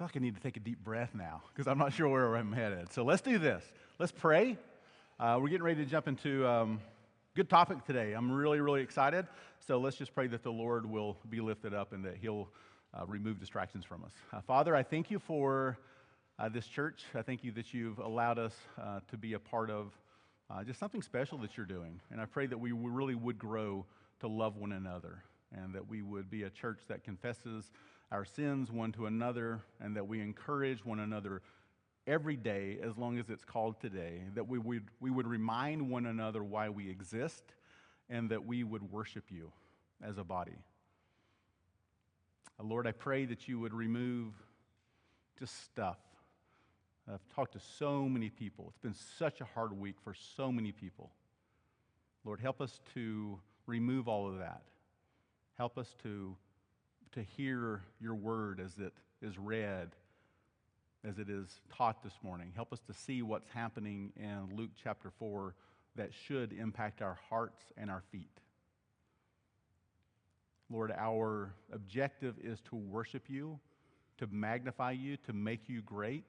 feel like I need to take a deep breath now because I'm not sure where I'm headed. So let's do this. Let's pray. Uh, we're getting ready to jump into um, good topic today. I'm really, really excited. So let's just pray that the Lord will be lifted up and that He'll uh, remove distractions from us. Uh, Father, I thank you for uh, this church. I thank you that you've allowed us uh, to be a part of uh, just something special that you're doing. And I pray that we really would grow to love one another and that we would be a church that confesses our sins one to another and that we encourage one another every day as long as it's called today, that we would, we would remind one another why we exist and that we would worship you as a body. Uh, Lord, I pray that you would remove just stuff. I've talked to so many people. It's been such a hard week for so many people. Lord, help us to remove all of that. Help us to, to hear your word as it is read, as it is taught this morning. Help us to see what's happening in Luke chapter 4 that should impact our hearts and our feet. Lord, our objective is to worship you, to magnify you, to make you great.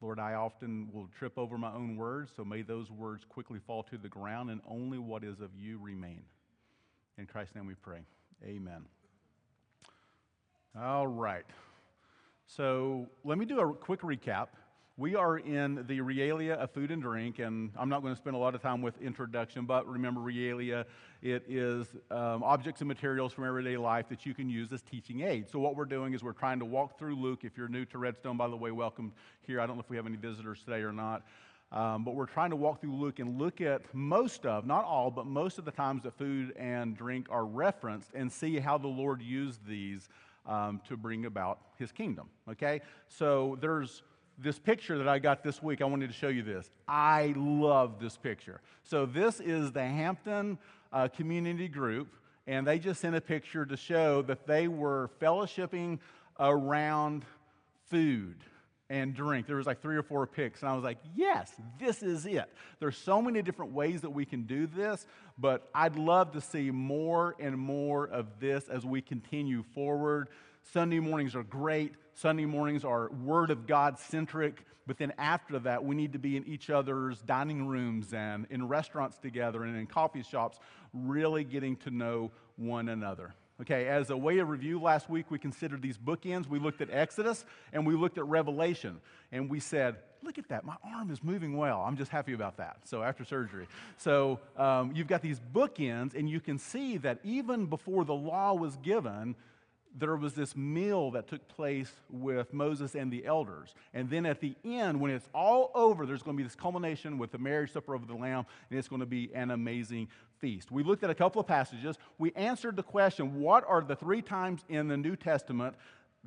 Lord, I often will trip over my own words, so may those words quickly fall to the ground and only what is of you remain. In Christ's name we pray. Amen. All right. So let me do a quick recap. We are in the realia of food and drink, and I'm not going to spend a lot of time with introduction, but remember, realia, it is um, objects and materials from everyday life that you can use as teaching aids. So, what we're doing is we're trying to walk through Luke. If you're new to Redstone, by the way, welcome here. I don't know if we have any visitors today or not. Um, but we're trying to walk through Luke and look at most of, not all, but most of the times that food and drink are referenced and see how the Lord used these um, to bring about his kingdom. Okay? So there's this picture that I got this week, I wanted to show you this. I love this picture. So, this is the Hampton uh, Community Group, and they just sent a picture to show that they were fellowshipping around food and drink. There was like three or four picks, and I was like, yes, this is it. There's so many different ways that we can do this, but I'd love to see more and more of this as we continue forward. Sunday mornings are great. Sunday mornings are Word of God centric. But then after that, we need to be in each other's dining rooms and in restaurants together and in coffee shops, really getting to know one another. Okay, as a way of review, last week we considered these bookends. We looked at Exodus and we looked at Revelation. And we said, look at that, my arm is moving well. I'm just happy about that. So, after surgery. So, um, you've got these bookends, and you can see that even before the law was given, there was this meal that took place with Moses and the elders. And then at the end, when it's all over, there's going to be this culmination with the marriage supper of the Lamb, and it's going to be an amazing feast. We looked at a couple of passages. We answered the question what are the three times in the New Testament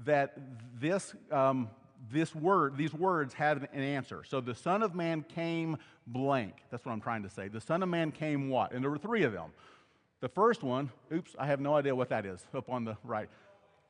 that this, um, this word, these words had an answer? So the Son of Man came blank. That's what I'm trying to say. The Son of Man came what? And there were three of them. The first one, oops, I have no idea what that is up on the right.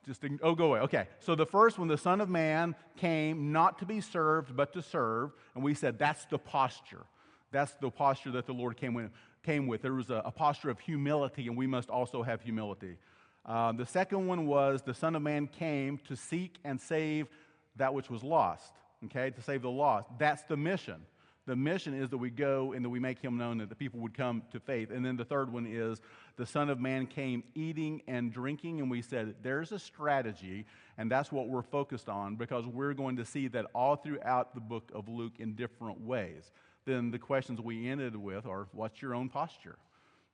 Just, oh, go away. Okay. So the first one, the Son of Man came not to be served, but to serve. And we said that's the posture. That's the posture that the Lord came with. Came with. There was a, a posture of humility, and we must also have humility. Uh, the second one was the Son of Man came to seek and save that which was lost. Okay, to save the lost. That's the mission. The mission is that we go and that we make him known that the people would come to faith. And then the third one is the Son of Man came eating and drinking. And we said there's a strategy, and that's what we're focused on because we're going to see that all throughout the book of Luke in different ways. Then the questions we ended with are what's your own posture?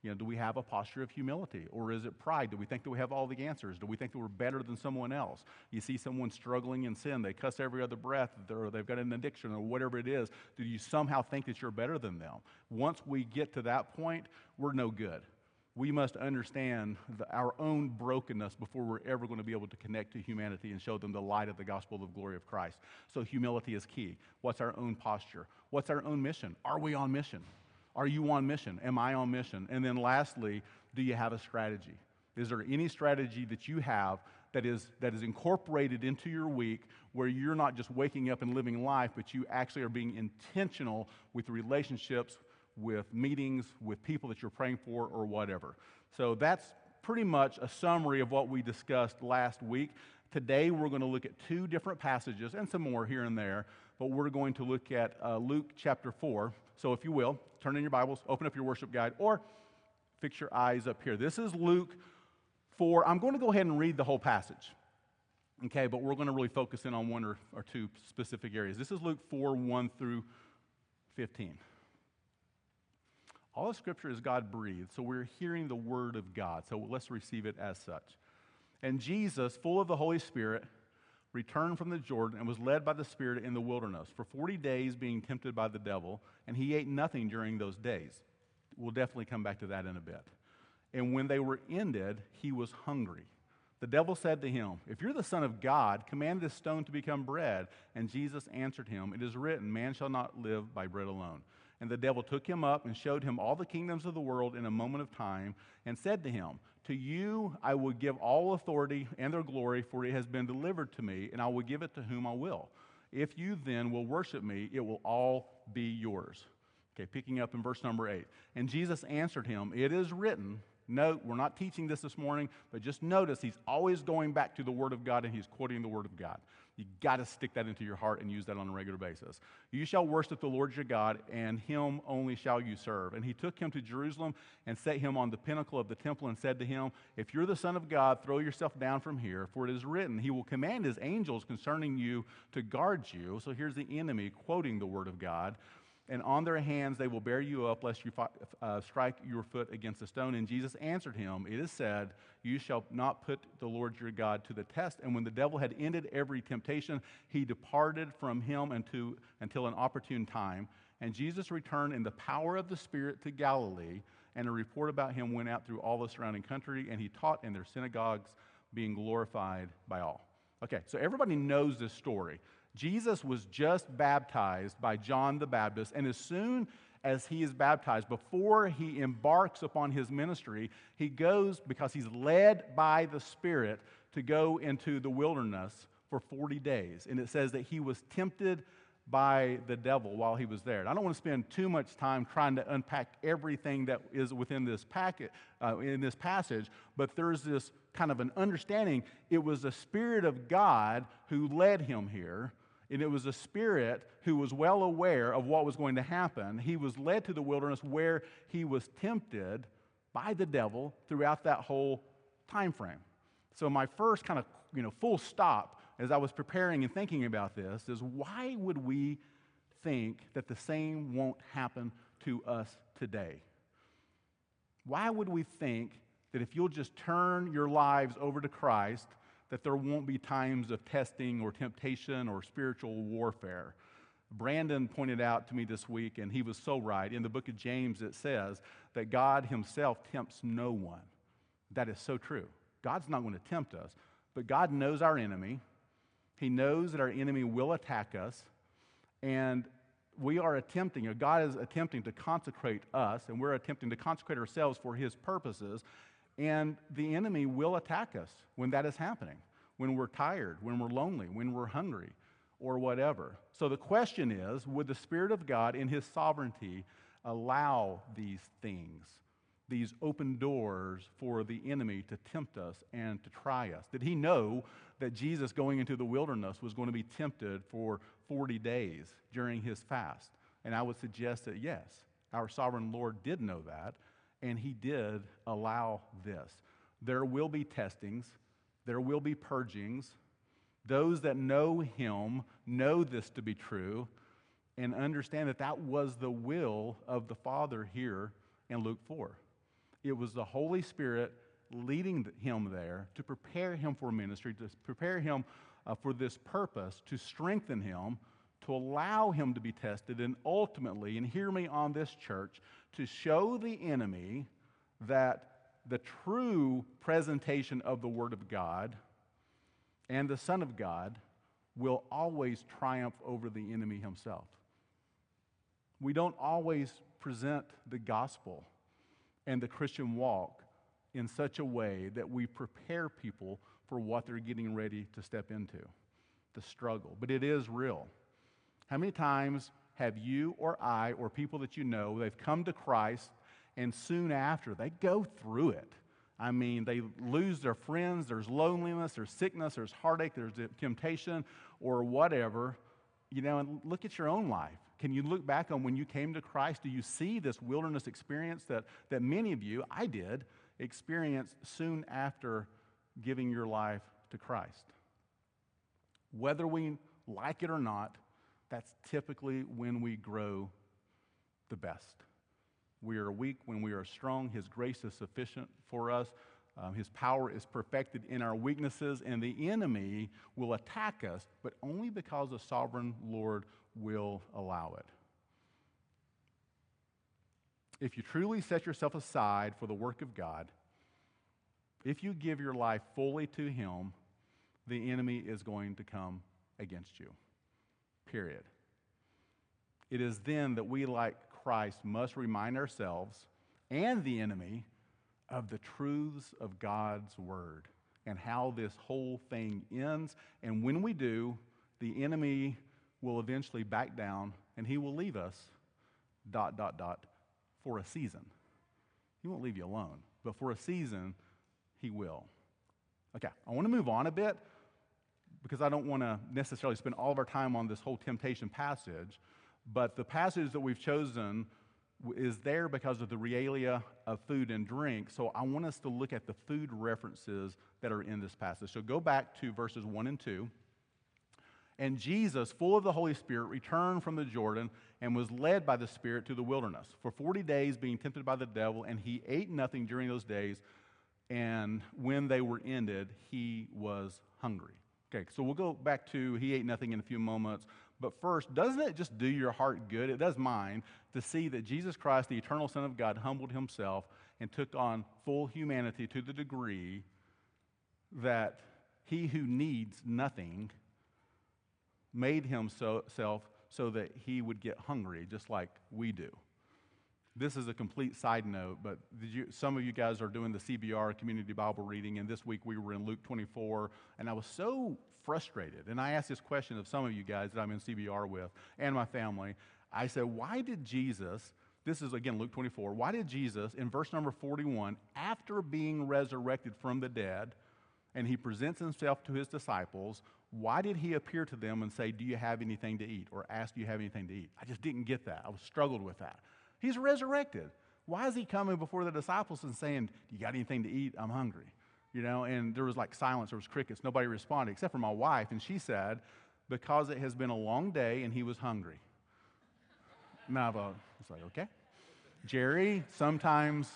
You know, do we have a posture of humility or is it pride? Do we think that we have all the answers? Do we think that we're better than someone else? You see someone struggling in sin, they cuss every other breath, or they've got an addiction or whatever it is. Do you somehow think that you're better than them? Once we get to that point, we're no good. We must understand the, our own brokenness before we're ever going to be able to connect to humanity and show them the light of the gospel of glory of Christ. So, humility is key. What's our own posture? What's our own mission? Are we on mission? Are you on mission? Am I on mission? And then lastly, do you have a strategy? Is there any strategy that you have that is, that is incorporated into your week where you're not just waking up and living life, but you actually are being intentional with relationships, with meetings, with people that you're praying for, or whatever? So that's pretty much a summary of what we discussed last week. Today, we're going to look at two different passages and some more here and there, but we're going to look at uh, Luke chapter 4. So, if you will, turn in your Bibles, open up your worship guide, or fix your eyes up here. This is Luke 4. I'm going to go ahead and read the whole passage. Okay, but we're going to really focus in on one or, or two specific areas. This is Luke 4 1 through 15. All of Scripture is God breathed, so we're hearing the Word of God. So let's receive it as such. And Jesus, full of the Holy Spirit, returned from the Jordan and was led by the Spirit in the wilderness for 40 days, being tempted by the devil, and he ate nothing during those days. We'll definitely come back to that in a bit. And when they were ended, he was hungry. The devil said to him, If you're the Son of God, command this stone to become bread. And Jesus answered him, It is written, Man shall not live by bread alone. And the devil took him up and showed him all the kingdoms of the world in a moment of time, and said to him, To you I will give all authority and their glory, for it has been delivered to me, and I will give it to whom I will. If you then will worship me, it will all be yours. Okay, picking up in verse number eight. And Jesus answered him, It is written, Note, we're not teaching this this morning, but just notice he's always going back to the Word of God and he's quoting the Word of God. You got to stick that into your heart and use that on a regular basis. You shall worship the Lord your God, and him only shall you serve. And he took him to Jerusalem and set him on the pinnacle of the temple and said to him, If you're the Son of God, throw yourself down from here, for it is written, He will command His angels concerning you to guard you. So here's the enemy quoting the Word of God and on their hands they will bear you up, lest you uh, strike your foot against a stone. And Jesus answered him, It is said, You shall not put the Lord your God to the test. And when the devil had ended every temptation, he departed from him unto, until an opportune time. And Jesus returned in the power of the Spirit to Galilee, and a report about him went out through all the surrounding country, and he taught in their synagogues, being glorified by all. Okay, so everybody knows this story. Jesus was just baptized by John the Baptist, and as soon as he is baptized, before he embarks upon his ministry, he goes because he's led by the Spirit to go into the wilderness for 40 days. And it says that he was tempted by the devil while he was there. And I don't want to spend too much time trying to unpack everything that is within this packet uh, in this passage, but there's this kind of an understanding. It was the Spirit of God who led him here. And it was a spirit who was well aware of what was going to happen. He was led to the wilderness where he was tempted by the devil throughout that whole time frame. So my first kind of, you know, full stop as I was preparing and thinking about this is why would we think that the same won't happen to us today? Why would we think that if you'll just turn your lives over to Christ, that there won't be times of testing or temptation or spiritual warfare? Brandon pointed out to me this week, and he was so right. In the book of James, it says that God himself tempts no one. That is so true. God's not going to tempt us, but God knows our enemy. He knows that our enemy will attack us, and we are attempting, or God is attempting to consecrate us, and we're attempting to consecrate ourselves for His purposes, and the enemy will attack us when that is happening, when we're tired, when we're lonely, when we're hungry, or whatever. So the question is would the Spirit of God, in His sovereignty, allow these things? These open doors for the enemy to tempt us and to try us? Did he know that Jesus going into the wilderness was going to be tempted for 40 days during his fast? And I would suggest that yes, our sovereign Lord did know that, and he did allow this. There will be testings, there will be purgings. Those that know him know this to be true and understand that that was the will of the Father here in Luke 4. It was the Holy Spirit leading him there to prepare him for ministry, to prepare him uh, for this purpose, to strengthen him, to allow him to be tested, and ultimately, and hear me on this church, to show the enemy that the true presentation of the Word of God and the Son of God will always triumph over the enemy himself. We don't always present the gospel and the Christian walk in such a way that we prepare people for what they're getting ready to step into the struggle. But it is real. How many times have you or I or people that you know, they've come to Christ and soon after they go through it? I mean, they lose their friends, there's loneliness, there's sickness, there's heartache, there's temptation, or whatever. You know, and look at your own life. Can you look back on when you came to Christ? Do you see this wilderness experience that, that many of you, I did, experience soon after giving your life to Christ? Whether we like it or not, that's typically when we grow the best. We are weak when we are strong. His grace is sufficient for us. Um, his power is perfected in our weaknesses, and the enemy will attack us, but only because the sovereign Lord will allow it. If you truly set yourself aside for the work of God, if you give your life fully to Him, the enemy is going to come against you. Period. It is then that we, like Christ, must remind ourselves and the enemy of the truths of God's word and how this whole thing ends. And when we do, the enemy will eventually back down and he will leave us, dot, dot, dot, for a season. He won't leave you alone, but for a season, he will. Okay, I want to move on a bit because I don't want to necessarily spend all of our time on this whole temptation passage, but the passage that we've chosen is there because of the realia of food and drink. So I want us to look at the food references that are in this passage. So go back to verses 1 and 2. And Jesus, full of the Holy Spirit, returned from the Jordan and was led by the Spirit to the wilderness for 40 days, being tempted by the devil. And he ate nothing during those days. And when they were ended, he was hungry. Okay, so we'll go back to he ate nothing in a few moments. But first, doesn't it just do your heart good? It does mine to see that Jesus Christ, the eternal Son of God, humbled himself and took on full humanity to the degree that he who needs nothing made himself so that he would get hungry, just like we do. This is a complete side note, but you, some of you guys are doing the CBR Community Bible Reading, and this week we were in Luke 24, and I was so frustrated. And I asked this question of some of you guys that I'm in CBR with and my family. I said, Why did Jesus, this is again Luke 24, why did Jesus, in verse number 41, after being resurrected from the dead, and he presents himself to his disciples, why did he appear to them and say, Do you have anything to eat? or ask, Do you have anything to eat? I just didn't get that. I was struggled with that. He's resurrected. Why is he coming before the disciples and saying, You got anything to eat? I'm hungry. You know, and there was like silence, there was crickets. Nobody responded except for my wife. And she said, Because it has been a long day and he was hungry. Now I was like, Okay. Jerry sometimes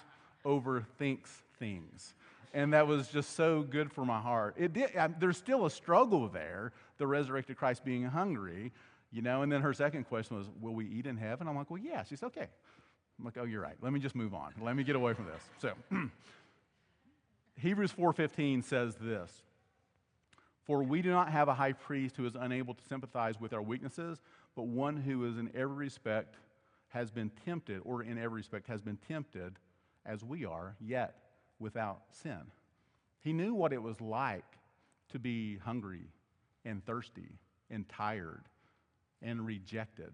overthinks things. And that was just so good for my heart. It did, I, there's still a struggle there, the resurrected Christ being hungry, you know. And then her second question was, Will we eat in heaven? I'm like, Well, yeah. She's okay. I'm like, oh, you're right. Let me just move on. Let me get away from this. So, Hebrews 4:15 says this: For we do not have a high priest who is unable to sympathize with our weaknesses, but one who is in every respect has been tempted, or in every respect has been tempted as we are, yet without sin. He knew what it was like to be hungry and thirsty and tired and rejected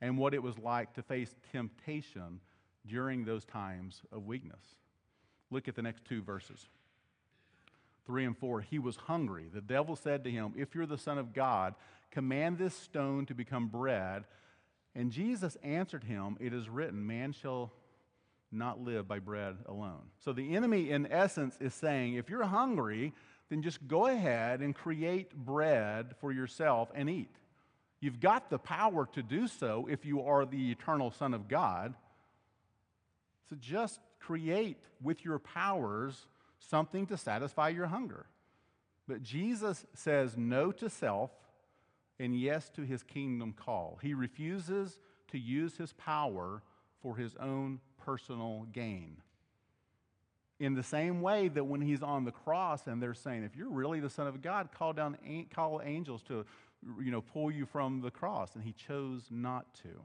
and what it was like to face temptation during those times of weakness. Look at the next two verses. 3 and 4. He was hungry. The devil said to him, If you're the Son of God, command this stone to become bread. And Jesus answered him, It is written, Man shall not live by bread alone. So the enemy, in essence, is saying, If you're hungry, then just go ahead and create bread for yourself and eat. You've got the power to do so if you are the eternal Son of God. So just create with your powers something to satisfy your hunger. But Jesus says no to self and yes to his kingdom call. He refuses to use his power for his own personal gain. In the same way that when he's on the cross and they're saying, if you're really the Son of God, call down call angels to you know, pull you from the cross, and he chose not to.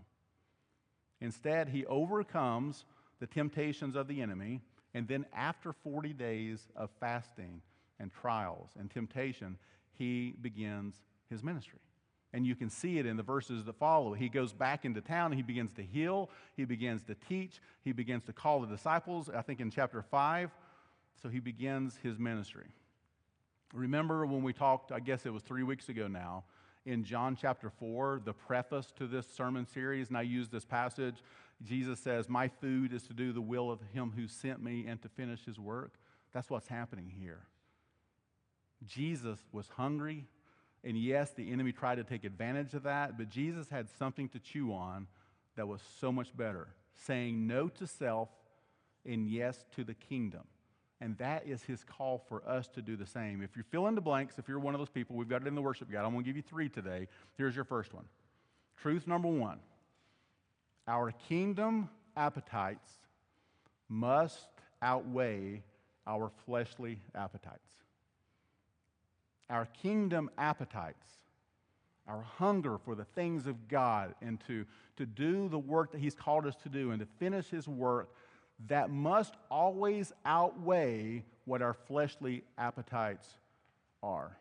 Instead, he overcomes the temptations of the enemy, and then after 40 days of fasting and trials and temptation, he begins his ministry. And you can see it in the verses that follow. He goes back into town, he begins to heal, he begins to teach, he begins to call the disciples. I think in chapter 5, So he begins his ministry. Remember when we talked, I guess it was three weeks ago now, in John chapter 4, the preface to this sermon series, and I use this passage. Jesus says, My food is to do the will of him who sent me and to finish his work. That's what's happening here. Jesus was hungry, and yes, the enemy tried to take advantage of that, but Jesus had something to chew on that was so much better, saying no to self and yes to the kingdom. And that is his call for us to do the same. If you fill in the blanks, if you're one of those people, we've got it in the worship guide. I'm going to give you three today. Here's your first one. Truth number one our kingdom appetites must outweigh our fleshly appetites. Our kingdom appetites, our hunger for the things of God and to, to do the work that He's called us to do and to finish His work that must always outweigh what our fleshly appetites are.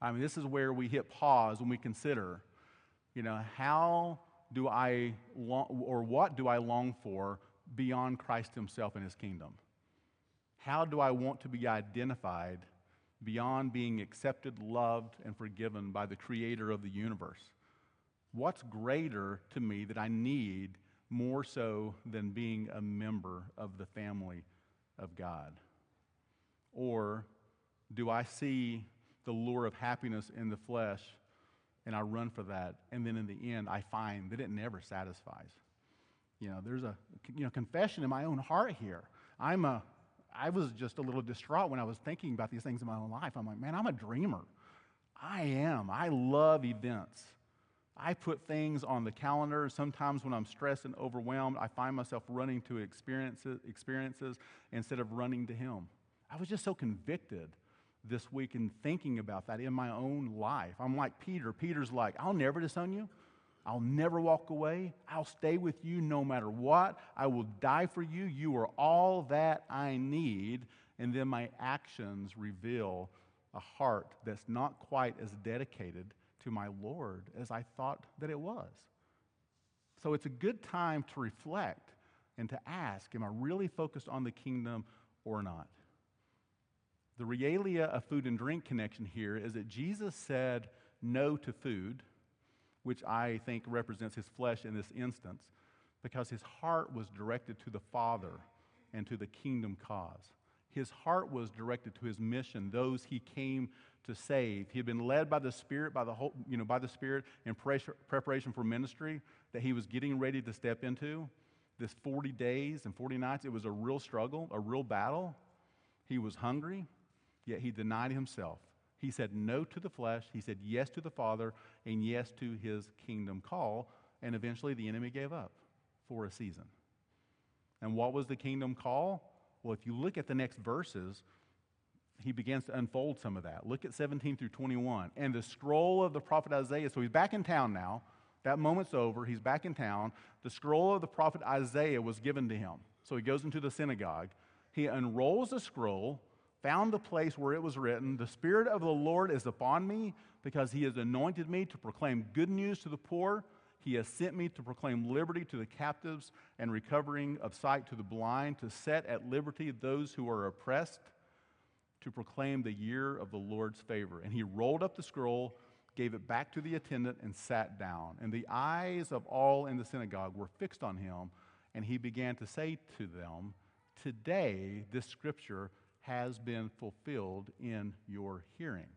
I mean, this is where we hit pause when we consider, you know, how do I long, or what do I long for beyond Christ Himself and His kingdom? How do I want to be identified beyond being accepted, loved, and forgiven by the Creator of the universe? What's greater to me that I need more so than being a member of the family of God? Or do I see the lure of happiness in the flesh and I run for that, and then in the end, I find that it never satisfies? You know, there's a you know, confession in my own heart here. I'm a, I was just a little distraught when I was thinking about these things in my own life. I'm like, man, I'm a dreamer. I am. I love events. I put things on the calendar. Sometimes when I'm stressed and overwhelmed, I find myself running to experiences, experiences instead of running to Him. I was just so convicted this week in thinking about that in my own life. I'm like Peter. Peter's like, I'll never disown you. I'll never walk away. I'll stay with you no matter what. I will die for you. You are all that I need. And then my actions reveal a heart that's not quite as dedicated to my Lord as I thought that it was. So it's a good time to reflect and to ask Am I really focused on the kingdom or not? The realia of food and drink connection here is that Jesus said no to food, which I think represents his flesh in this instance, because his heart was directed to the Father and to the kingdom cause. His heart was directed to his mission, those he came to save. He had been led by the Spirit, by the whole, you know, by the Spirit in preparation for ministry that he was getting ready to step into. This 40 days and 40 nights, it was a real struggle, a real battle. He was hungry, yet he denied himself. He said no to the flesh, he said yes to the Father, and yes to his kingdom call, and eventually the enemy gave up for a season. And what was the kingdom call? Well, if you look at the next verses, he begins to unfold some of that. Look at 17 through 21. And the scroll of the prophet Isaiah, so he's back in town now. That moment's over. He's back in town. The scroll of the prophet Isaiah was given to him. So he goes into the synagogue. He unrolls the scroll, found the place where it was written The Spirit of the Lord is upon me because he has anointed me to proclaim good news to the poor. He has sent me to proclaim liberty to the captives and recovering of sight to the blind, to set at liberty those who are oppressed to proclaim the year of the Lord's favor. And he rolled up the scroll, gave it back to the attendant, and sat down. And the eyes of all in the synagogue were fixed on him, and he began to say to them, Today this scripture has been fulfilled in your hearing.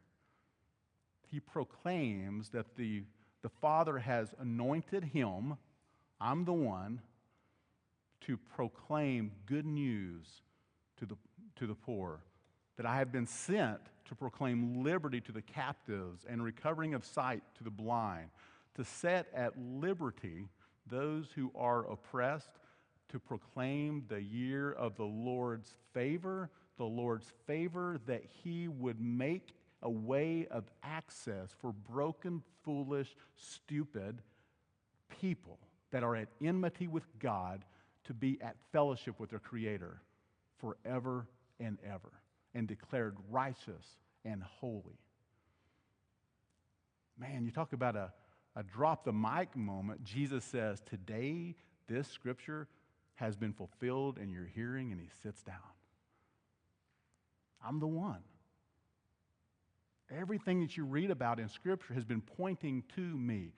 He proclaims that the, the Father has anointed him, I'm the one, to proclaim good news to the, to the poor that I have been sent to proclaim liberty to the captives and recovering of sight to the blind, to set at liberty those who are oppressed, to proclaim the year of the Lord's favor, the Lord's favor that He would make a way of access for broken, foolish, stupid people that are at enmity with God to be at fellowship with their Creator forever and ever and declared righteous and holy. Man, you talk about a, a drop the mic moment. Jesus says, Today, this scripture has been fulfilled in your hearing, and he sits down. I'm the one. Everything that you read about in Scripture has been pointing to me.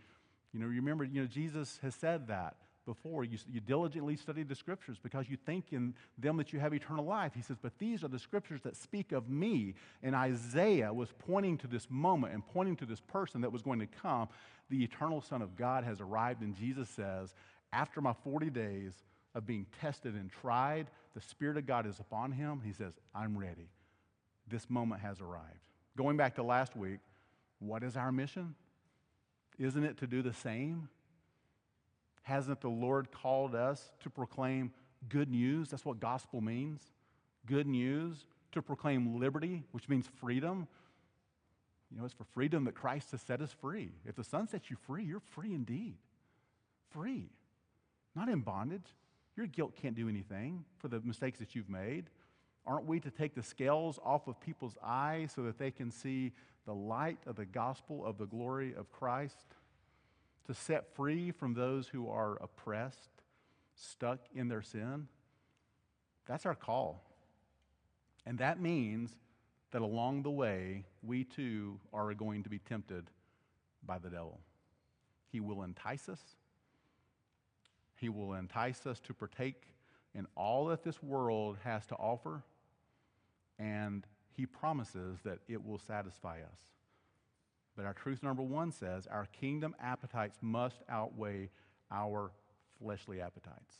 You know, remember, you know, Jesus has said that before. You, you diligently study the Scriptures because you think in them that you have eternal life. He says, but these are the Scriptures that speak of me. And Isaiah was pointing to this moment and pointing to this person that was going to come. The eternal Son of God has arrived, and Jesus says, after my 40 days of being tested and tried, the Spirit of God is upon him. He says, I'm ready. This moment has arrived. Going back to last week, what is our mission? Isn't it to do the same? Hasn't the Lord called us to proclaim good news? That's what gospel means. Good news, to proclaim liberty, which means freedom. You know, it's for freedom that Christ has set us free. If the Son sets you free, you're free indeed. Free. Not in bondage. Your guilt can't do anything for the mistakes that you've made. Aren't we to take the scales off of people's eyes so that they can see the light of the gospel of the glory of Christ? To set free from those who are oppressed, stuck in their sin? That's our call. And that means that along the way, we too are going to be tempted by the devil. He will entice us, he will entice us to partake in all that this world has to offer, and He promises that it will satisfy us. But our truth number one says our kingdom appetites must outweigh our fleshly appetites.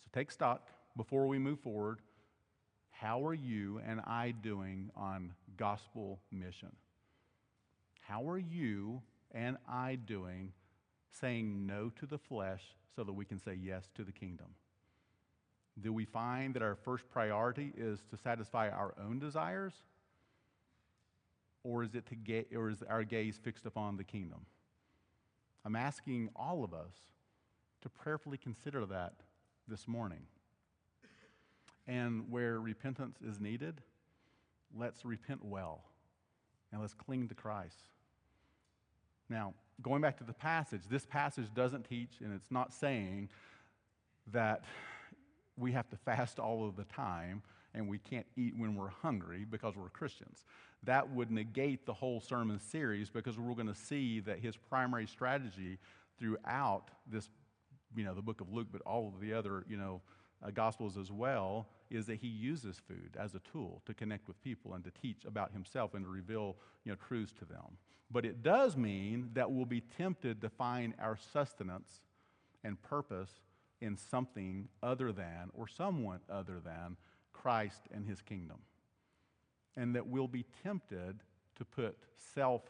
So take stock before we move forward. How are you and I doing on gospel mission? How are you and I doing saying no to the flesh so that we can say yes to the kingdom? Do we find that our first priority is to satisfy our own desires? Or is, it to get, or is our gaze fixed upon the kingdom? I'm asking all of us to prayerfully consider that this morning. And where repentance is needed, let's repent well and let's cling to Christ. Now, going back to the passage, this passage doesn't teach, and it's not saying that we have to fast all of the time and we can't eat when we're hungry because we're Christians. That would negate the whole sermon series because we're going to see that his primary strategy throughout this, you know, the book of Luke, but all of the other, you know, uh, gospels as well, is that he uses food as a tool to connect with people and to teach about himself and to reveal, you know, truths to them. But it does mean that we'll be tempted to find our sustenance and purpose in something other than or someone other than Christ and his kingdom. And that we'll be tempted to put self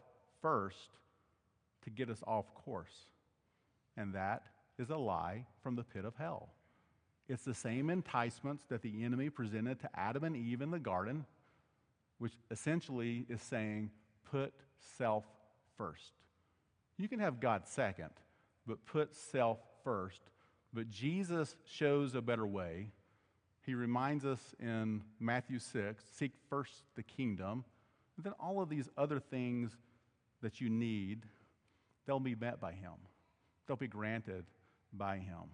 first to get us off course. And that is a lie from the pit of hell. It's the same enticements that the enemy presented to Adam and Eve in the garden, which essentially is saying, put self first. You can have God second, but put self first but Jesus shows a better way. He reminds us in Matthew 6 seek first the kingdom, and then all of these other things that you need, they'll be met by Him, they'll be granted by Him.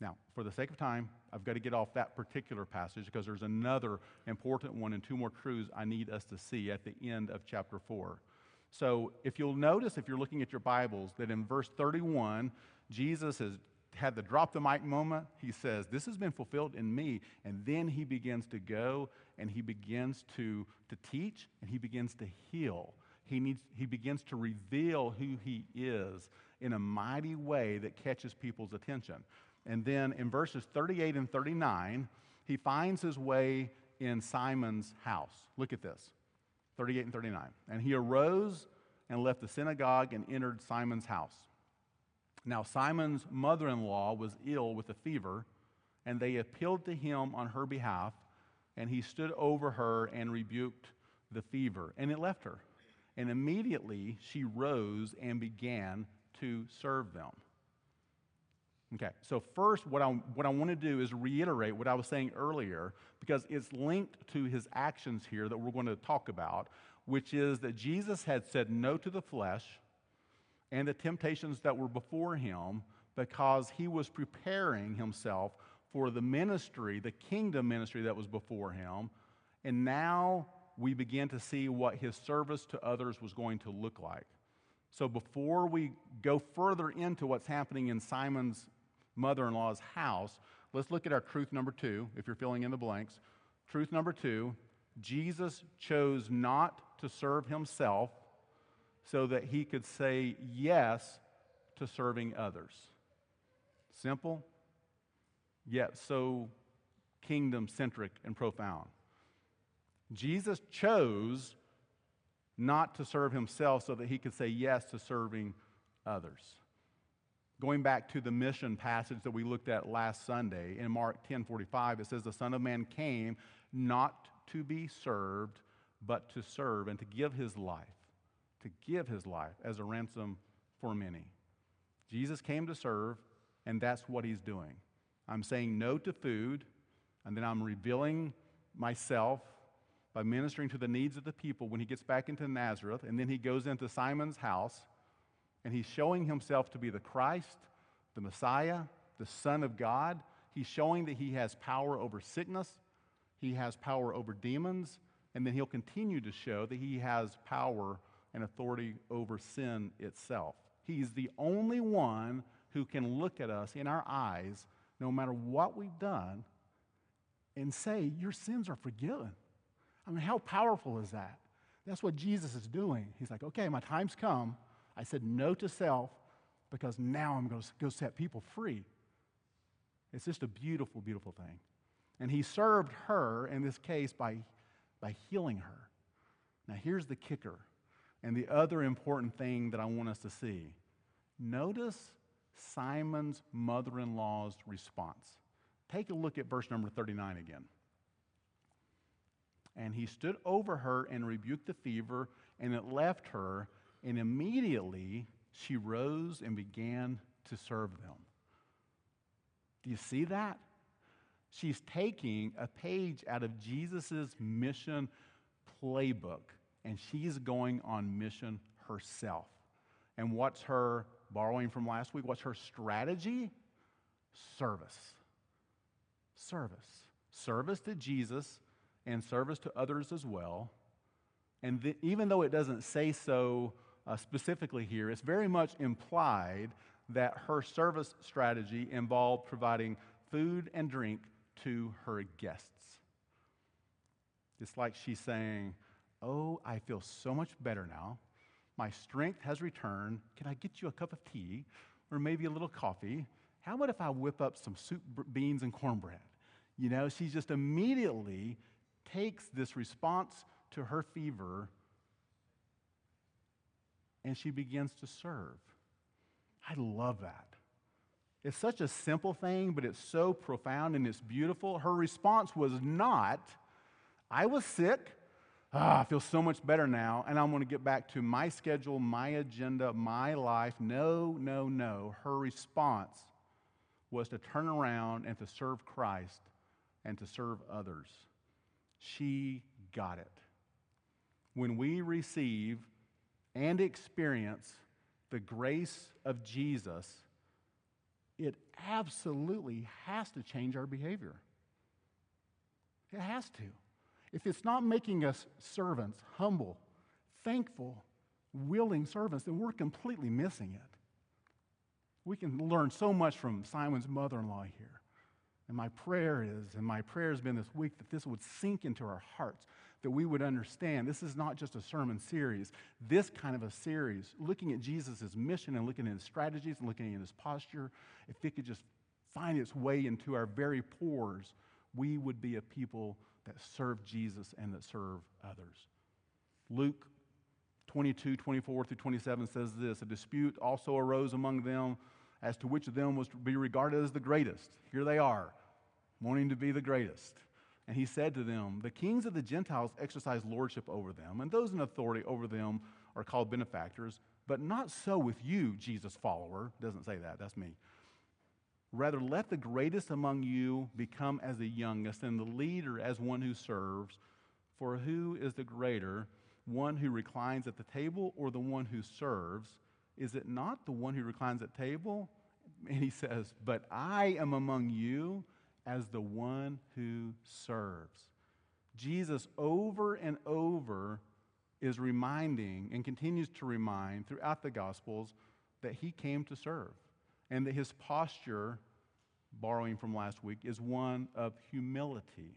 Now, for the sake of time, I've got to get off that particular passage because there's another important one and two more truths I need us to see at the end of chapter 4. So, if you'll notice, if you're looking at your Bibles, that in verse 31, Jesus has had the drop the mic moment, he says, This has been fulfilled in me. And then he begins to go and he begins to, to teach and he begins to heal. He, needs, he begins to reveal who he is in a mighty way that catches people's attention. And then in verses 38 and 39, he finds his way in Simon's house. Look at this 38 and 39. And he arose and left the synagogue and entered Simon's house. Now, Simon's mother in law was ill with a fever, and they appealed to him on her behalf, and he stood over her and rebuked the fever, and it left her. And immediately she rose and began to serve them. Okay, so first, what I, what I want to do is reiterate what I was saying earlier, because it's linked to his actions here that we're going to talk about, which is that Jesus had said no to the flesh and the temptations that were before him because he was preparing himself for the ministry, the kingdom ministry that was before him. And now we begin to see what his service to others was going to look like. So before we go further into what's happening in Simon's mother in law's house, let's look at our truth number two, if you're filling in the blanks. Truth number two Jesus chose not to serve himself so that he could say yes to serving others. Simple, yet so kingdom centric and profound. Jesus chose not to serve himself so that he could say yes to serving others. Going back to the mission passage that we looked at last Sunday in Mark 10:45 it says the son of man came not to be served but to serve and to give his life to give his life as a ransom for many. Jesus came to serve and that's what he's doing. I'm saying no to food and then I'm revealing myself by ministering to the needs of the people when he gets back into Nazareth, and then he goes into Simon's house, and he's showing himself to be the Christ, the Messiah, the Son of God. He's showing that he has power over sickness, he has power over demons, and then he'll continue to show that he has power and authority over sin itself. He's the only one who can look at us in our eyes, no matter what we've done, and say, Your sins are forgiven. I mean, how powerful is that? That's what Jesus is doing. He's like, okay, my time's come. I said no to self because now I'm going to go set people free. It's just a beautiful, beautiful thing. And he served her in this case by, by healing her. Now, here's the kicker and the other important thing that I want us to see. Notice Simon's mother in law's response. Take a look at verse number 39 again. And he stood over her and rebuked the fever, and it left her, and immediately she rose and began to serve them. Do you see that? She's taking a page out of Jesus' mission playbook, and she's going on mission herself. And what's her, borrowing from last week, what's her strategy? Service. Service. Service to Jesus and service to others as well. And th- even though it doesn't say so uh, specifically here, it's very much implied that her service strategy involved providing food and drink to her guests. It's like she's saying, Oh, I feel so much better now. My strength has returned. Can I get you a cup of tea or maybe a little coffee? How about if I whip up some soup, beans, and cornbread? You know, she just immediately takes this response to her fever and she begins to serve. I love that. It's such a simple thing, but it's so profound and it's beautiful. Her response was not, I was sick. Ah, I feel so much better now, and I'm going to get back to my schedule, my agenda, my life. No, no, no. Her response was to turn around and to serve Christ and to serve others. She got it. When we receive and experience the grace of Jesus, it absolutely has to change our behavior. It has to. If it's not making us servants, humble, thankful, willing servants, then we're completely missing it. We can learn so much from Simon's mother in law here. And my prayer is, and my prayer has been this week, that this would sink into our hearts, that we would understand this is not just a sermon series. This kind of a series, looking at Jesus' mission and looking at his strategies and looking at his posture, if it could just find its way into our very pores, we would be a people that serve Jesus and that serve others. Luke 22, 24 through 27 says this A dispute also arose among them as to which of them was to be regarded as the greatest. Here they are wanting to be the greatest. And he said to them, The kings of the Gentiles exercise lordship over them, and those in authority over them are called benefactors, but not so with you, Jesus follower. Doesn't say that, that's me. Rather, let the greatest among you become as the youngest, and the leader as one who serves. For who is the greater, one who reclines at the table or the one who serves? Is it not the one who reclines at table? And he says, But I am among you as the one who serves. Jesus, over and over, is reminding and continues to remind throughout the Gospels that he came to serve and that his posture, borrowing from last week, is one of humility.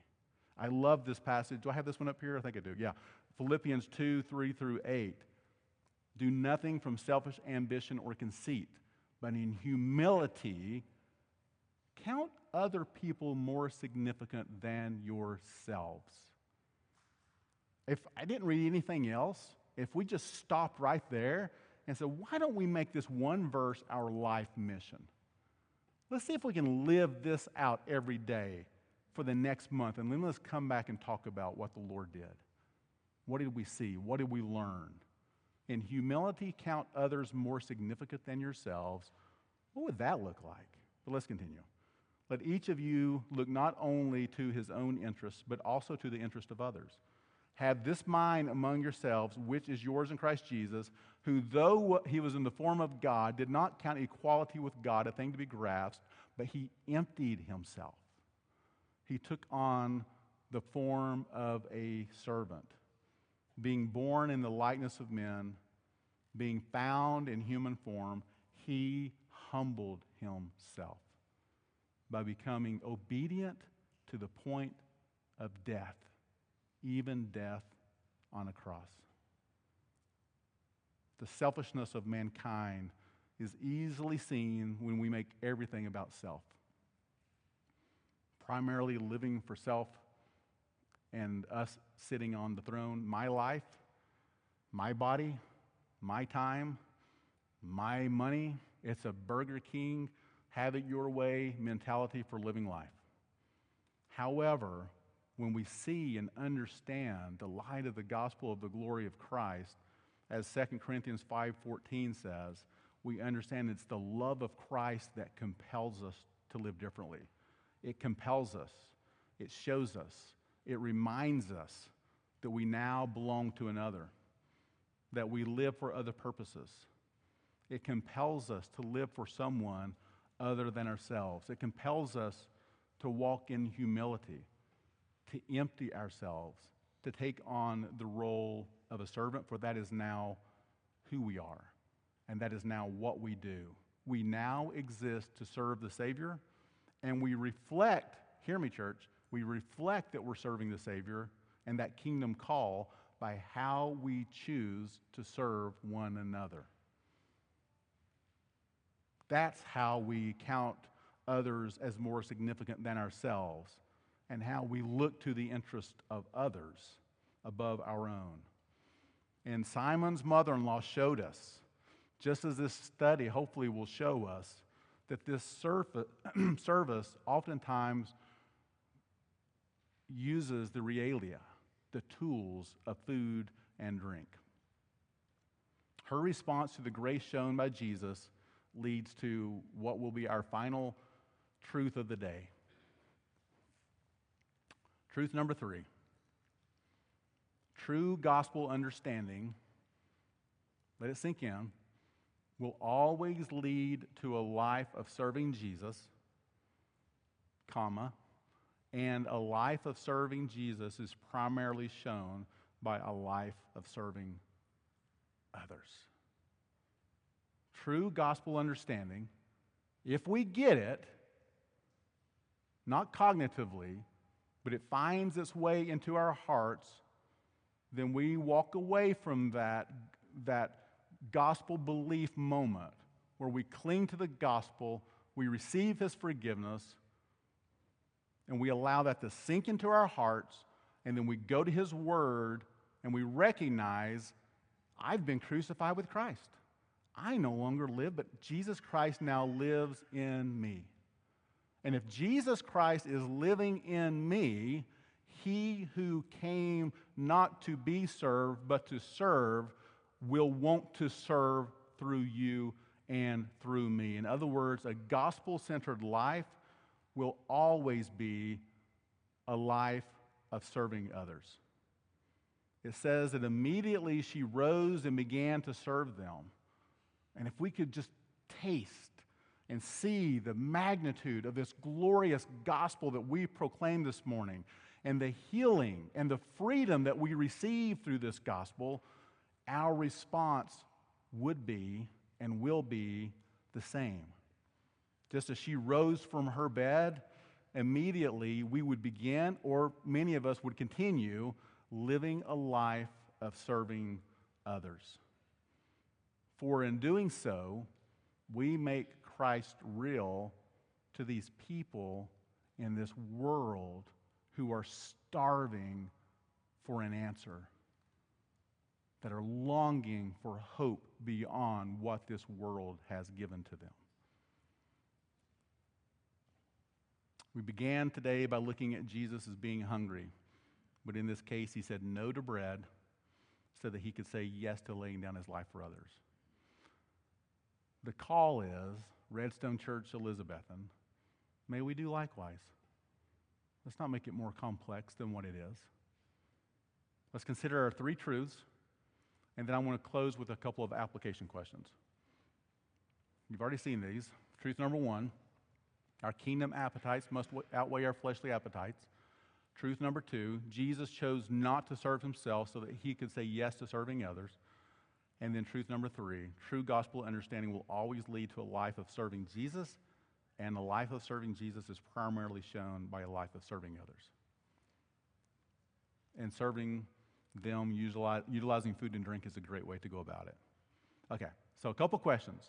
I love this passage. Do I have this one up here? I think I do. Yeah. Philippians 2 3 through 8. Do nothing from selfish ambition or conceit, but in humility, count other people more significant than yourselves. If I didn't read anything else, if we just stopped right there and said, why don't we make this one verse our life mission? Let's see if we can live this out every day for the next month, and then let's come back and talk about what the Lord did. What did we see? What did we learn? In humility, count others more significant than yourselves. What would that look like? But let's continue. Let each of you look not only to his own interests, but also to the interest of others. Have this mind among yourselves, which is yours in Christ Jesus, who, though he was in the form of God, did not count equality with God a thing to be grasped, but he emptied himself. He took on the form of a servant being born in the likeness of men, being found in human form, he humbled himself by becoming obedient to the point of death, even death on a cross. The selfishness of mankind is easily seen when we make everything about self. Primarily living for self and us sitting on the throne. My life, my body, my time, my money. It's a Burger King, have it your way mentality for living life. However, when we see and understand the light of the gospel of the glory of Christ, as 2 Corinthians 5:14 says, we understand it's the love of Christ that compels us to live differently. It compels us. It shows us it reminds us that we now belong to another, that we live for other purposes. It compels us to live for someone other than ourselves. It compels us to walk in humility, to empty ourselves, to take on the role of a servant, for that is now who we are, and that is now what we do. We now exist to serve the Savior, and we reflect, hear me, church, we reflect that we're serving the Savior and that kingdom call by how we choose to serve one another. That's how we count others as more significant than ourselves and how we look to the interest of others above our own. And Simon's mother in law showed us, just as this study hopefully will show us, that this service oftentimes uses the realia, the tools of food and drink. Her response to the grace shown by Jesus leads to what will be our final truth of the day. Truth number three true gospel understanding, let it sink in, will always lead to a life of serving Jesus, comma, and a life of serving Jesus is primarily shown by a life of serving others. True gospel understanding, if we get it, not cognitively, but it finds its way into our hearts, then we walk away from that, that gospel belief moment where we cling to the gospel, we receive his forgiveness, and we allow that to sink into our hearts, and then we go to His Word and we recognize I've been crucified with Christ. I no longer live, but Jesus Christ now lives in me. And if Jesus Christ is living in me, he who came not to be served, but to serve, will want to serve through you and through me. In other words, a gospel centered life will always be a life of serving others. It says that immediately she rose and began to serve them. And if we could just taste and see the magnitude of this glorious gospel that we proclaim this morning, and the healing and the freedom that we receive through this gospel, our response would be and will be the same. Just as she rose from her bed, immediately we would begin, or many of us would continue, living a life of serving others. For in doing so, we make Christ real to these people in this world who are starving for an answer, that are longing for hope beyond what this world has given to them. We began today by looking at Jesus as being hungry, but in this case, he said no to bread so that he could say yes to laying down his life for others. The call is Redstone Church Elizabethton, may we do likewise. Let's not make it more complex than what it is. Let's consider our three truths, and then I want to close with a couple of application questions. You've already seen these. Truth number one our kingdom appetites must outweigh our fleshly appetites. Truth number two Jesus chose not to serve himself so that he could say yes to serving others. And then truth number three true gospel understanding will always lead to a life of serving Jesus, and the life of serving Jesus is primarily shown by a life of serving others. And serving them, utilizing food and drink is a great way to go about it. Okay, so a couple questions.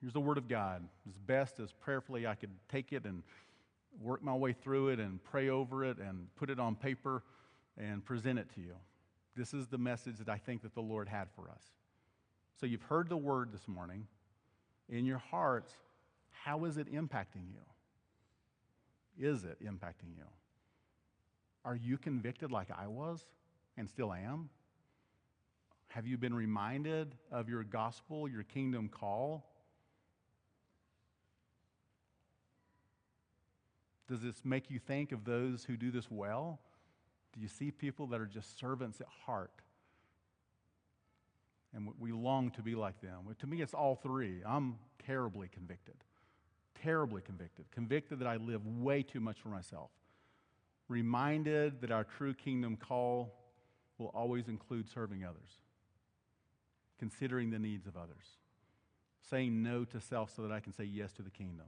Here's the Word of God. As best as prayerfully I could take it and work my way through it and pray over it and put it on paper and present it to you. This is the message that I think that the Lord had for us. So you've heard the word this morning. In your hearts, how is it impacting you? Is it impacting you? Are you convicted like I was and still am? Have you been reminded of your gospel, your kingdom call? Does this make you think of those who do this well? Do you see people that are just servants at heart? And we long to be like them. To me, it's all three. I'm terribly convicted. Terribly convicted. Convicted that I live way too much for myself. Reminded that our true kingdom call will always include serving others, considering the needs of others, saying no to self so that I can say yes to the kingdom.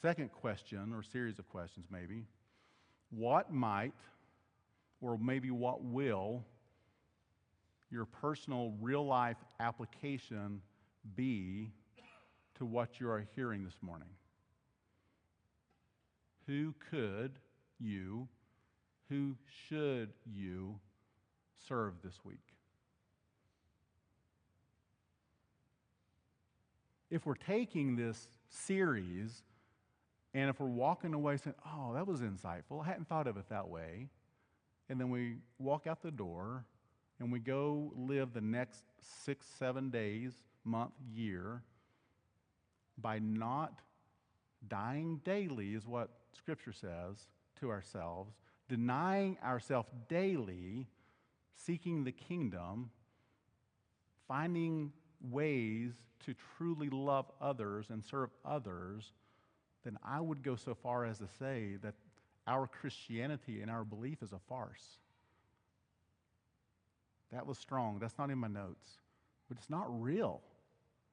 Second question, or series of questions maybe what might, or maybe what will, your personal real life application be to what you are hearing this morning? Who could you, who should you serve this week? If we're taking this series and if we're walking away saying, oh, that was insightful, I hadn't thought of it that way, and then we walk out the door and we go live the next six, seven days, month, year, by not dying daily, is what Scripture says to ourselves, denying ourselves daily, seeking the kingdom, finding ways to truly love others and serve others then I would go so far as to say that our Christianity and our belief is a farce. That was strong. That's not in my notes. But it's not real.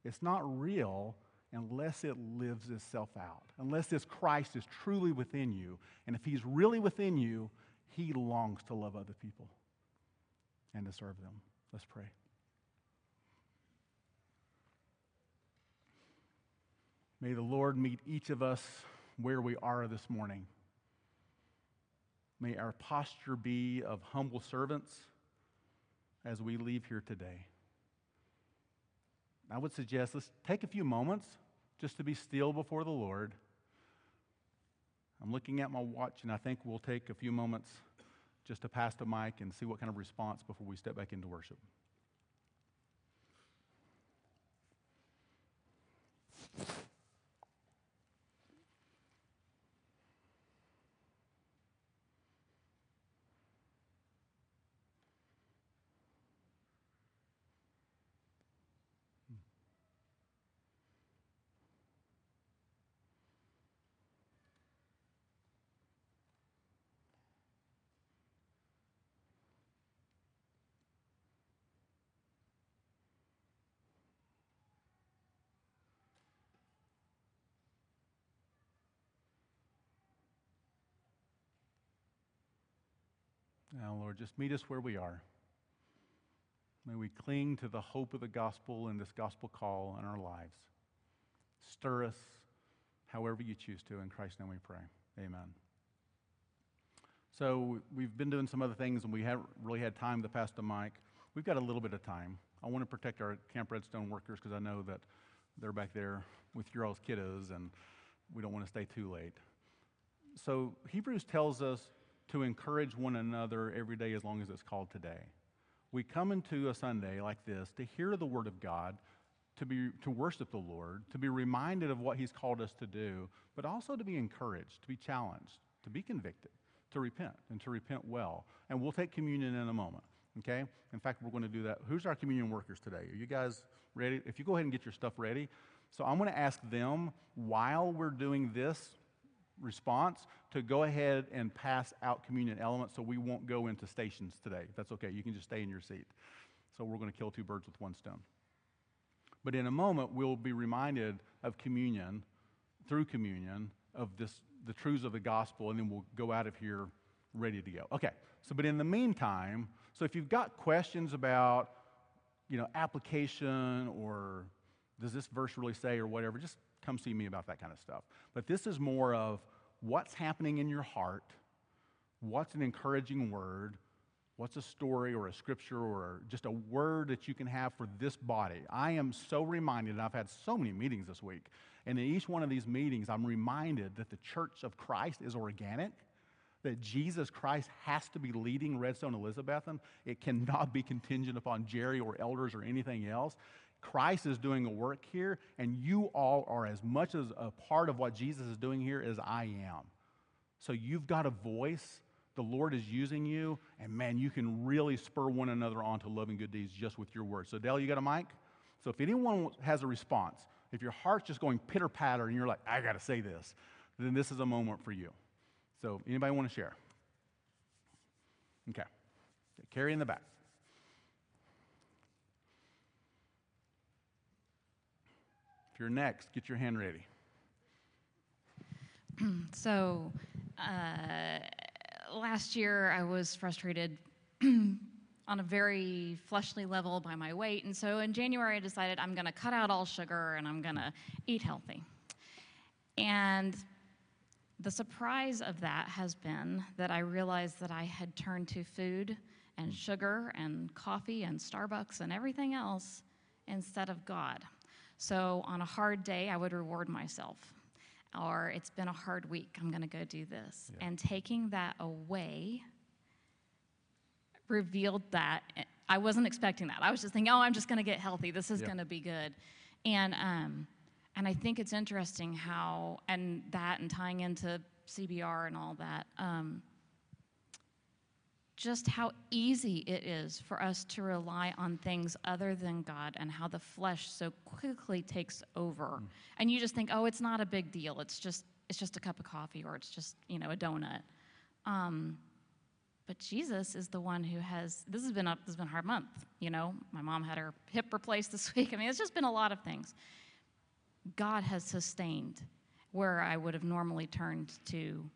It's not real unless it lives itself out, unless this Christ is truly within you. And if he's really within you, he longs to love other people and to serve them. Let's pray. May the Lord meet each of us where we are this morning. May our posture be of humble servants as we leave here today. I would suggest let's take a few moments just to be still before the Lord. I'm looking at my watch, and I think we'll take a few moments just to pass the mic and see what kind of response before we step back into worship. Now, Lord, just meet us where we are. May we cling to the hope of the gospel and this gospel call in our lives. Stir us however you choose to. In Christ's name we pray. Amen. So, we've been doing some other things and we haven't really had time to pass the mic. We've got a little bit of time. I want to protect our Camp Redstone workers because I know that they're back there with your all's kiddos and we don't want to stay too late. So, Hebrews tells us to encourage one another every day as long as it's called today. We come into a Sunday like this to hear the Word of God, to, be, to worship the Lord, to be reminded of what He's called us to do, but also to be encouraged, to be challenged, to be convicted, to repent, and to repent well. And we'll take communion in a moment, okay? In fact, we're going to do that. Who's our communion workers today? Are you guys ready? If you go ahead and get your stuff ready. So I'm going to ask them while we're doing this response to go ahead and pass out communion elements so we won't go into stations today. That's okay. You can just stay in your seat. So we're going to kill two birds with one stone. But in a moment, we'll be reminded of communion, through communion, of this, the truths of the gospel, and then we'll go out of here ready to go. Okay, so but in the meantime, so if you've got questions about, you know, application or does this verse really say or whatever, just come see me about that kind of stuff. But this is more of what's happening in your heart, what's an encouraging word, what's a story or a scripture or just a word that you can have for this body. I am so reminded, and I've had so many meetings this week, and in each one of these meetings, I'm reminded that the church of Christ is organic. That Jesus Christ has to be leading Redstone Elizabethton. It cannot be contingent upon Jerry or elders or anything else. Christ is doing a work here, and you all are as much as a part of what Jesus is doing here as I am. So you've got a voice. The Lord is using you, and man, you can really spur one another on to loving good deeds just with your words. So, Dale, you got a mic? So, if anyone has a response, if your heart's just going pitter patter and you're like, I got to say this, then this is a moment for you. So, anybody want to share? Okay. Carrie in the back. You're next, get your hand ready. so, uh, last year I was frustrated on a very fleshly level by my weight. And so in January, I decided I'm going to cut out all sugar and I'm going to eat healthy. And the surprise of that has been that I realized that I had turned to food and sugar and coffee and Starbucks and everything else instead of God. So on a hard day, I would reward myself. Or it's been a hard week, I'm going to go do this. Yeah. And taking that away revealed that I wasn't expecting that. I was just thinking, oh, I'm just going to get healthy. This is yeah. going to be good. And, um, and I think it's interesting how, and that and tying into CBR and all that, um, just how easy it is for us to rely on things other than God and how the flesh so quickly takes over. Mm. And you just think, oh, it's not a big deal. It's just it's just a cup of coffee or it's just you know a donut. Um, but Jesus is the one who has. This has been a this has been a hard month. You know, my mom had her hip replaced this week. I mean, it's just been a lot of things. God has sustained where I would have normally turned to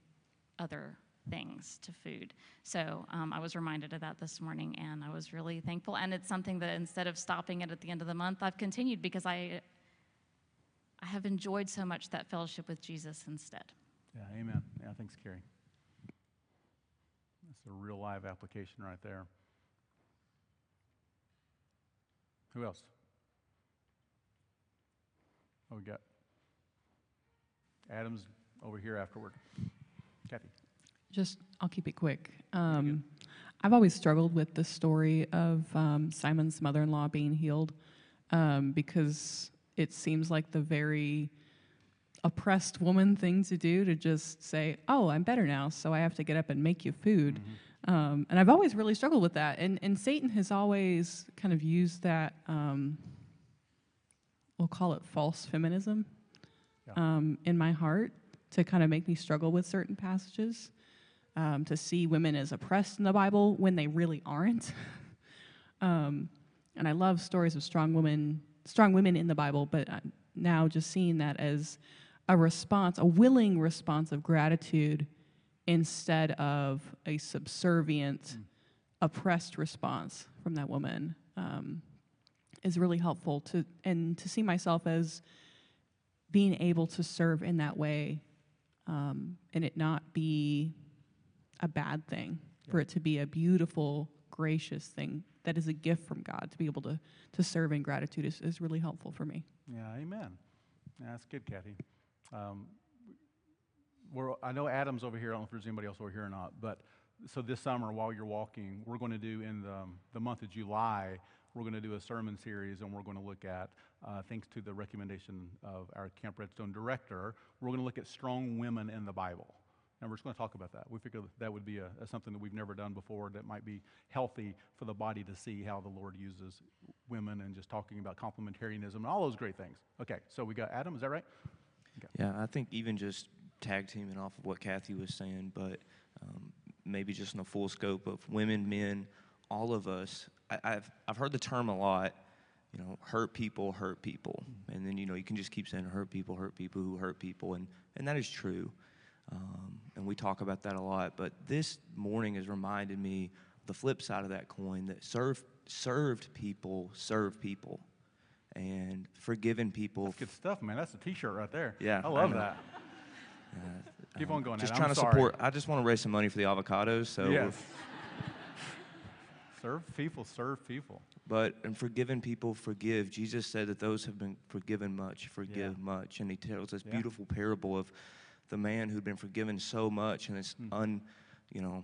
other things to food. So um, I was reminded of that this morning, and I was really thankful. And it's something that instead of stopping it at the end of the month, I've continued because I I have enjoyed so much that fellowship with Jesus instead. Yeah, amen. Yeah, thanks, Carrie. That's a real live application right there. Who else? Oh, we got Adams over here afterward. Kathy. Just, I'll keep it quick. Um, I've always struggled with the story of um, Simon's mother in law being healed um, because it seems like the very oppressed woman thing to do to just say, Oh, I'm better now, so I have to get up and make you food. Mm-hmm. Um, and I've always really struggled with that. And, and Satan has always kind of used that, um, we'll call it false feminism, yeah. Um, in my heart to kind of make me struggle with certain passages um, to see women as oppressed in the Bible when they really aren't. um, and I love stories of strong women, strong women in the Bible, but uh, now just seeing that as a response, a willing response of gratitude instead of a subservient, oppressed response from that woman um, is really helpful to and to see myself as being able to serve in that way um, and it not be a bad thing for it to be a beautiful gracious thing that is a gift from god to be able to to serve in gratitude is, is really helpful for me Yeah, amen. Yeah, that's good, Kathy. Um, we're, I know Adam's over here. I don't know if there's anybody else over here or not. But so this summer, while you're walking, we're going to do in the, the month of July, we're going to do a sermon series and we're going to look at, uh, thanks to the recommendation of our Camp Redstone director, we're going to look at strong women in the Bible. And we're just going to talk about that. We figure that would be a, a something that we've never done before that might be healthy for the body to see how the Lord uses women and just talking about complementarianism and all those great things. Okay, so we got Adam, is that right? Yeah, I think even just tag teaming off of what Kathy was saying, but um, maybe just in the full scope of women, men, all of us. I, I've I've heard the term a lot. You know, hurt people, hurt people, and then you know you can just keep saying hurt people, hurt people who hurt people, and and that is true. Um, and we talk about that a lot. But this morning has reminded me the flip side of that coin that serve, served people serve people, and forgiven people That's good stuff, man. That's a T-shirt right there. Yeah, I I love know. that. Keep on going. Just trying to sorry. support. I just want to raise some money for the avocados. So, Yes. serve people. Serve people. but and forgiven people forgive. Jesus said that those have been forgiven much, forgive much, and he tells this Yeah. beautiful parable of the man who'd been forgiven so much and this Hmm. un, you know,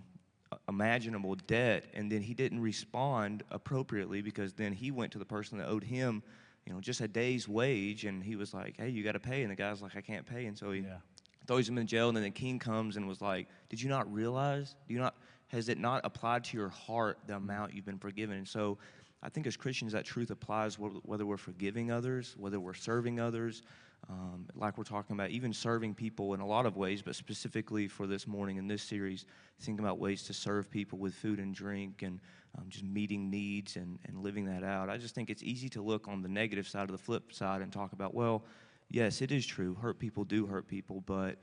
imaginable debt, and then he didn't respond appropriately because then he went to the person that owed him, you know, just a day's wage, and he was like, "Hey, you got to pay," and the guy's like, "I can't pay," and so he Yeah. throws him in jail, and then the king comes and was like, "Did you not realize? Do you not? Has it not applied to your heart the amount you've been forgiven?" And so, I think as Christians, that truth applies whether we're forgiving others, whether we're serving others, um, like we're talking about, even serving people in a lot of ways, but specifically for this morning in this series, thinking about ways to serve people with food and drink and um, just meeting needs and, and living that out. I just think it's easy to look on the negative side of the flip side and talk about, well, yes, it is true. Hurt people do hurt people, but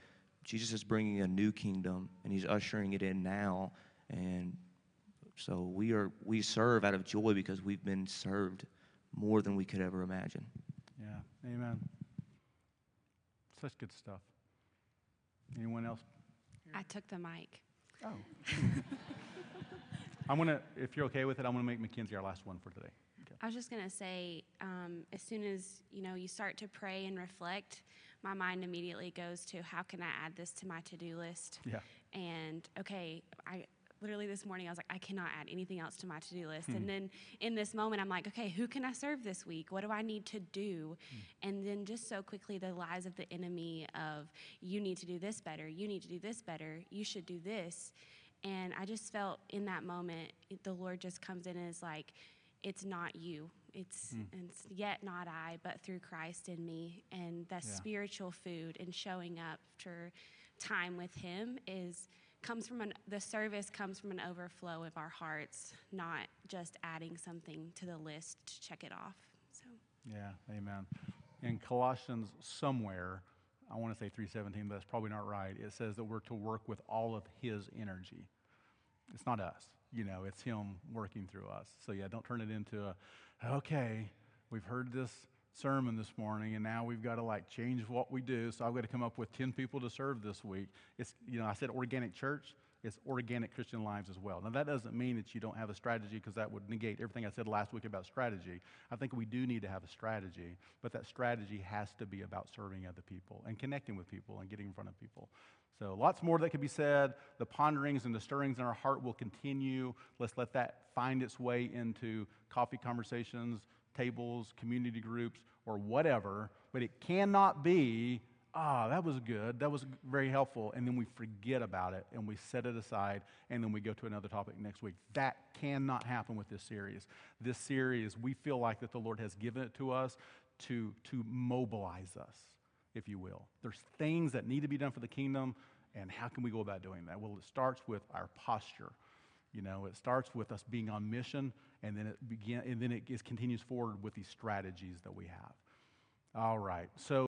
Jesus is bringing a new kingdom and he's ushering it in now. And so we are we serve out of joy because we've been served more than we could ever imagine. Yeah. Amen. Such good stuff. Anyone else? I took the mic. Oh. I'm gonna, if you're okay with it, I'm gonna make Mackenzie our last one for today. Okay. I was just gonna say, um, as soon as you know you start to pray and reflect, my mind immediately goes to how can I add this to my to-do list? Yeah. And okay, I literally this morning I was like, I cannot add anything else to my to-do list. Hmm. And then in this moment, I'm like, okay, who can I serve this week? What do I need to do? Hmm. And then just so quickly, the lies of the enemy of you need to do this better, you need to do this better, you should do this. And I just felt in that moment, the Lord just comes in and is like, it's not you. It's, it's yet not I, but through Christ in me. And that Yeah. spiritual food and showing up for time with Him is comes from an the service comes from an overflow of our hearts, not just adding something to the list to check it off. So Yeah, amen. In Colossians somewhere, I want to say 3:17, but that's probably not right. It says that we're to work with all of his energy. It's not us. You know, it's him working through us. So yeah, don't turn it into a okay, we've heard this sermon this morning and now we've got to like change what we do. So I've got to come up with 10 people to serve this week. It's you know, I said organic church, it's organic Christian lives as well. Now, that doesn't mean that you don't have a strategy because that would negate everything I said last week about strategy. I think we do need to have a strategy, but that strategy has to be about serving other people and connecting with people and getting in front of people. So, lots more that could be said. The ponderings and the stirrings in our heart will continue. Let's let that find its way into coffee conversations, tables, community groups, or whatever. But it cannot be ah, that was good, that was very helpful, and then we forget about it and we set it aside and then we go to another topic next week. That cannot happen with this series. This series, we feel like that the Lord has given it to us to, to mobilize us, if you will. There's things that need to be done for the kingdom, and how can we go about doing that? Well, it starts with our posture. You know, it starts with us being on mission, and then it begin, and then it is, continues forward with these strategies that we have. All right. So